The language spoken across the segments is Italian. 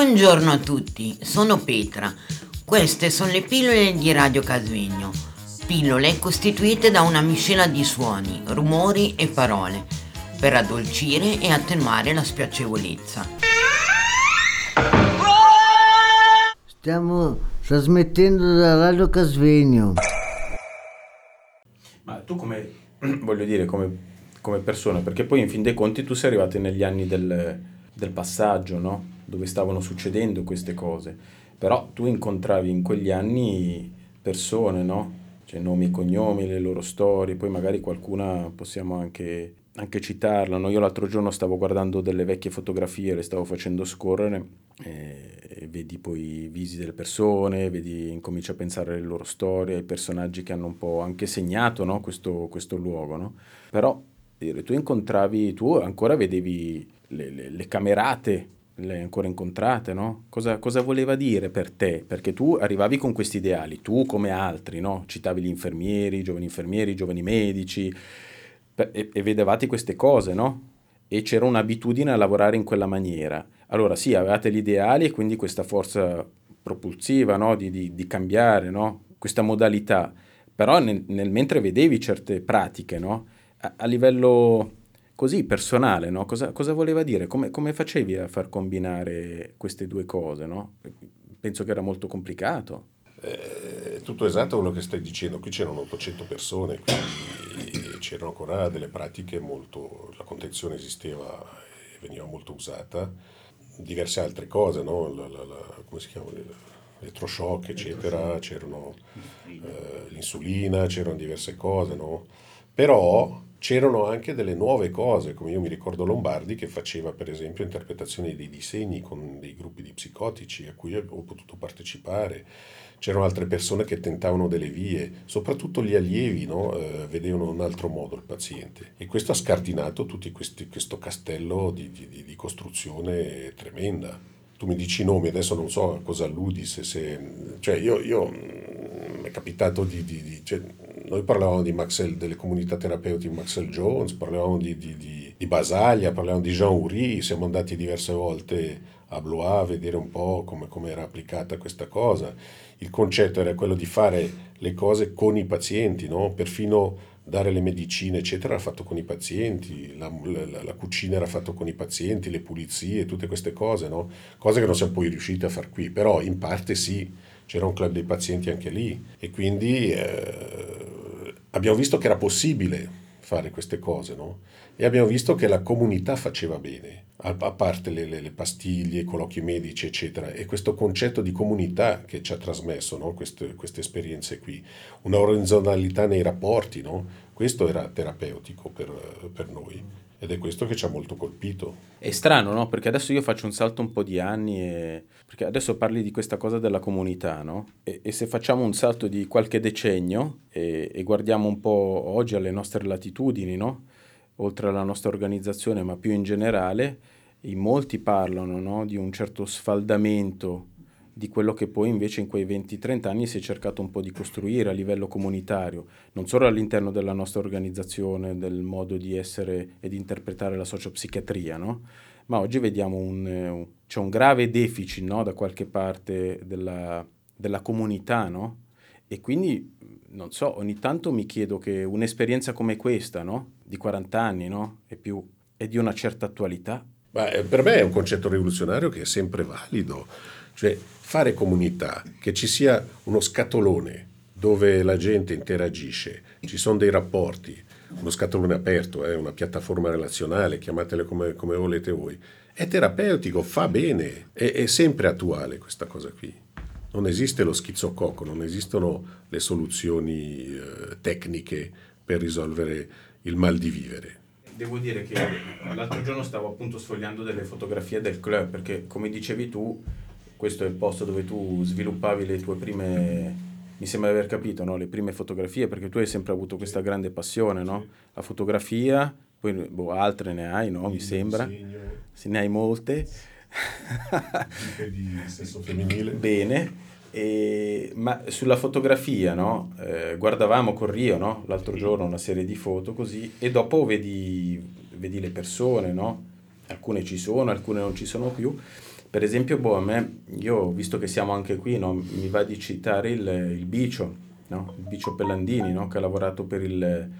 Buongiorno a tutti, sono Petra. Queste sono le pillole di Radio Casvegno. Pillole costituite da una miscela di suoni, rumori e parole per addolcire e attenuare la spiacevolezza. Stiamo trasmettendo da Radio Casvegno. Ma tu come, voglio dire, come, come persona, perché poi in fin dei conti tu sei arrivato negli anni del, del passaggio, no? Dove stavano succedendo queste cose. Però tu incontravi in quegli anni persone, no? Cioè nomi e cognomi, le loro storie, poi magari qualcuna possiamo anche, anche citarla. No? Io l'altro giorno stavo guardando delle vecchie fotografie, le stavo facendo scorrere e, vedi poi i visi delle persone, vedi, incominci a pensare alle loro storie, ai personaggi che hanno un po' anche segnato no? questo, questo luogo. No? Però tu incontravi, tu ancora vedevi le, le, le camerate le hai ancora incontrate, no? Cosa, cosa, voleva dire per te? Perché tu arrivavi con questi ideali, tu come altri, no? Citavi gli infermieri, i giovani infermieri, i giovani medici, e, e vedevate queste cose, no? E c'era un'abitudine a lavorare in quella maniera. Allora sì, avevate gli ideali e quindi questa forza propulsiva, no? Di, di, di cambiare, no? Questa modalità. Però nel, nel, mentre vedevi certe pratiche, no? a, a livello così personale, no? cosa, cosa, voleva dire? Come, come, facevi a far combinare queste due cose? No? Penso che era molto complicato. Eh, è tutto esatto quello che stai dicendo. Qui c'erano 800 persone, quindi c'erano ancora delle pratiche molto... la contenzione esisteva e veniva molto usata. Diverse altre cose, no? la, la, la, come si chiama? Elettroshock, eccetera, c'erano eh, l'insulina, c'erano diverse cose, no? Però c'erano anche delle nuove cose, come io mi ricordo Lombardi che faceva per esempio interpretazioni dei disegni con dei gruppi di psicotici a cui ho potuto partecipare. C'erano altre persone che tentavano delle vie, soprattutto gli allievi no? eh, vedevano in un altro modo il paziente e questo ha scardinato tutto questo castello di, di, di costruzione tremenda tu mi dici i nomi, adesso non so a cosa alludi, se, se cioè io, io mi è capitato di, di, di cioè, noi parlavamo Maxel, delle comunità terapeutiche Maxel Jones, parlavamo di, di, di, di Basaglia, parlavamo di Jean Houry, siamo andati diverse volte a Blois a vedere un po' come, come era applicata questa cosa. Il concetto era quello di fare le cose con i pazienti, no? perfino dare le medicine, eccetera, era fatto con i pazienti, la, la, la, cucina era fatto con i pazienti, le pulizie, tutte queste cose, no? cose che non siamo poi riusciti a far qui, però in parte sì, c'era un club dei pazienti anche lì e quindi eh, abbiamo visto che era possibile fare queste cose, no? E abbiamo visto che la comunità faceva bene, a, parte le, le, le, pastiglie, i colloqui medici, eccetera, e questo concetto di comunità che ci ha trasmesso no? queste, queste, esperienze qui, una orizzonalità nei rapporti, no? Questo era terapeutico per, per noi ed è questo che ci ha molto colpito. È strano, no? Perché adesso io faccio un salto un po' di anni e... perché adesso parli di questa cosa della comunità, no? E, e se facciamo un salto di qualche decennio e, e, guardiamo un po' oggi alle nostre latitudini, no? Oltre alla nostra organizzazione, ma più in generale, in molti parlano, no? Di un certo sfaldamento di quello che poi invece in quei 20-30 anni si è cercato un po' di costruire a livello comunitario, non solo all'interno della nostra organizzazione, del modo di essere e di interpretare la sociopsichiatria, no? ma oggi vediamo un, c'è un grave deficit no? da qualche parte della, della comunità, no? e quindi, non so, ogni tanto mi chiedo che un'esperienza come questa, di 40 anni, e più, è di una certa attualità. Beh, per me è un concetto rivoluzionario che è sempre valido, cioè fare comunità, che ci sia uno scatolone dove la gente interagisce, ci sono dei rapporti, uno scatolone aperto, eh, una piattaforma relazionale, chiamatele come, come, volete voi, è terapeutico, fa bene, è, è sempre attuale questa cosa qui. Non esiste lo schizzococo, non esistono le soluzioni eh, tecniche per risolvere il mal di vivere. Devo dire che l'altro giorno stavo appunto sfogliando delle fotografie del club perché come dicevi tu questo è il posto dove tu sviluppavi le tue prime, mi sembra di aver capito, no? le prime fotografie, perché tu hai sempre avuto questa grande passione, no? La fotografia, poi boh, altre ne hai, no? Mi sembra. Se ne hai molte. di sesso femminile. Bene. E, ma sulla fotografia, no? Eh, guardavamo con Rio, no? L'altro giorno una serie di foto così, e dopo vedi, vedi le persone, no? Alcune ci sono, alcune non ci sono più Per esempio, boh, a me, io visto che siamo anche qui, no, mi va di citare il, il Bicio, no? il Bicio Pellandini, no? che ha lavorato per il,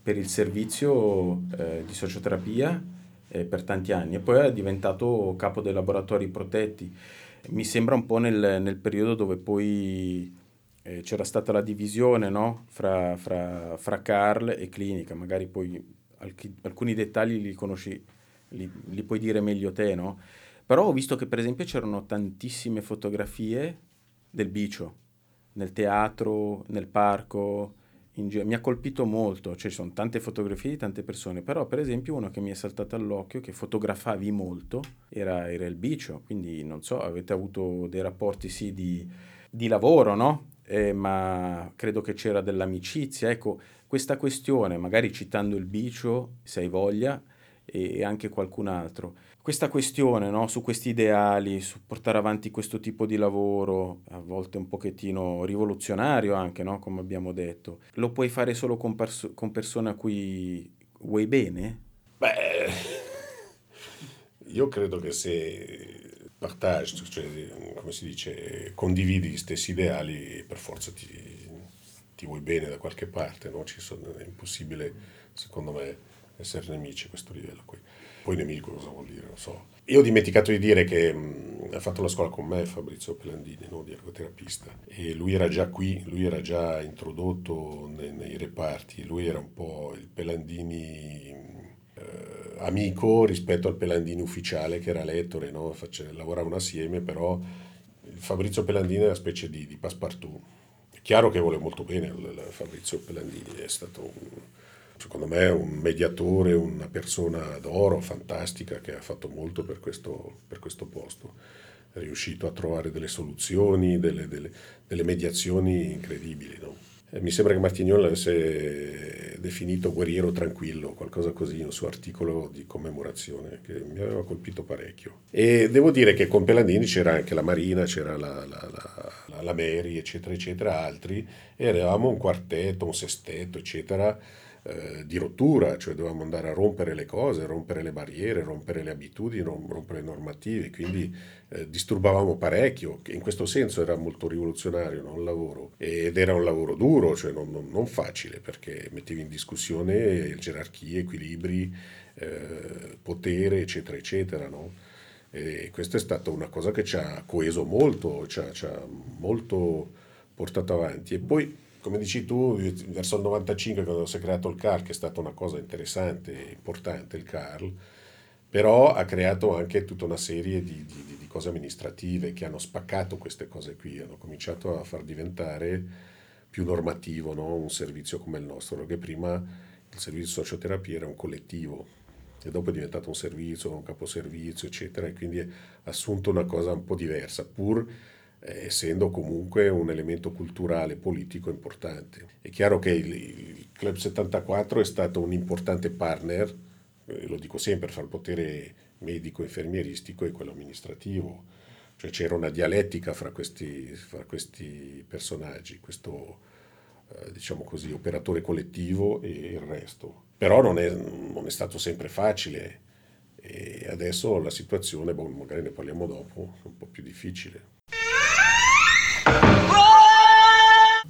per il servizio eh, di socioterapia eh, per tanti anni e poi è diventato capo dei laboratori protetti. Mi sembra un po' nel, nel periodo dove poi eh, c'era stata la divisione no? fra, fra, fra Carl e clinica, magari poi alc- alcuni dettagli li conosci, li, li puoi dire meglio te, no? Però ho visto che per esempio c'erano tantissime fotografie del bicio, nel teatro, nel parco, Gi- mi ha colpito molto, cioè ci sono tante fotografie di tante persone, però per esempio uno che mi è saltato all'occhio, che fotografavi molto, era, era il bicio, quindi non so, avete avuto dei rapporti sì di, di lavoro, no? Eh, ma credo che c'era dell'amicizia, ecco, questa questione, magari citando il bicio, se hai voglia, e anche qualcun altro questa questione no, su questi ideali, su portare avanti questo tipo di lavoro, a volte un pochettino rivoluzionario anche, no, come abbiamo detto, lo puoi fare solo con, perso- con persone a cui vuoi bene? Beh, io credo che se partage, cioè, come si dice, condividi gli stessi ideali, per forza ti, ti vuoi bene da qualche parte, no? sono, è impossibile, secondo me, essere nemici a questo livello qui. Poi nemico cosa vuol dire, non so. Io ho dimenticato di dire che mh, ha fatto la scuola con me Fabrizio Pelandini, no? di ergoterapista, e lui era già qui, lui era già introdotto nei, nei reparti, lui era un po' il Pelandini eh, amico rispetto al Pelandini ufficiale che era lettore, no? Face, lavoravano assieme, però Fabrizio Pelandini è una specie di, di passepartout. Chiaro che vuole molto bene Fabrizio Pelandini, è stato un secondo me un mediatore, una persona d'oro fantastica che ha fatto molto per questo, per questo posto. È riuscito a trovare delle soluzioni, delle, delle, delle mediazioni incredibili. No? Mi sembra che Martignol avesse definito guerriero tranquillo, qualcosa così, un suo articolo di commemorazione che mi aveva colpito parecchio. E devo dire che con Pelandini c'era anche la Marina, c'era la, la, la, la Mary, eccetera, eccetera, altri, e eravamo un quartetto, un sestetto, eccetera, eh, di rottura, cioè dovevamo andare a rompere le cose, rompere le barriere, rompere le abitudini, rompere le normative, quindi eh, disturbavamo parecchio, in questo senso era molto rivoluzionario no? il lavoro ed era un lavoro duro, cioè non, non, non facile perché mettevi in discussione gerarchie, equilibri, eh, potere, eccetera, eccetera. No? E questa è stata una cosa che ci ha coeso molto, ci ha, ci ha molto portato avanti. E poi come dici tu, verso il 95 quando si è creato il CARL, che è stata una cosa interessante, importante il CARL, però ha creato anche tutta una serie di, di, di, cose amministrative che hanno spaccato queste cose qui, hanno cominciato a far diventare più normativo no? un servizio come il nostro, perché prima il servizio socioterapia era un collettivo e dopo è diventato un servizio, un caposervizio, eccetera, e quindi ha assunto una cosa un po' diversa, pur essendo comunque un elemento culturale politico importante. È chiaro che il, il Club 74 è stato un importante partner, eh, lo dico sempre, fra il potere medico-infermieristico e quello amministrativo, cioè c'era una dialettica fra questi, fra questi personaggi, questo eh, diciamo così, operatore collettivo e il resto. Però non è, non è stato sempre facile e adesso la situazione, boh, magari ne parliamo dopo, è un po' più difficile.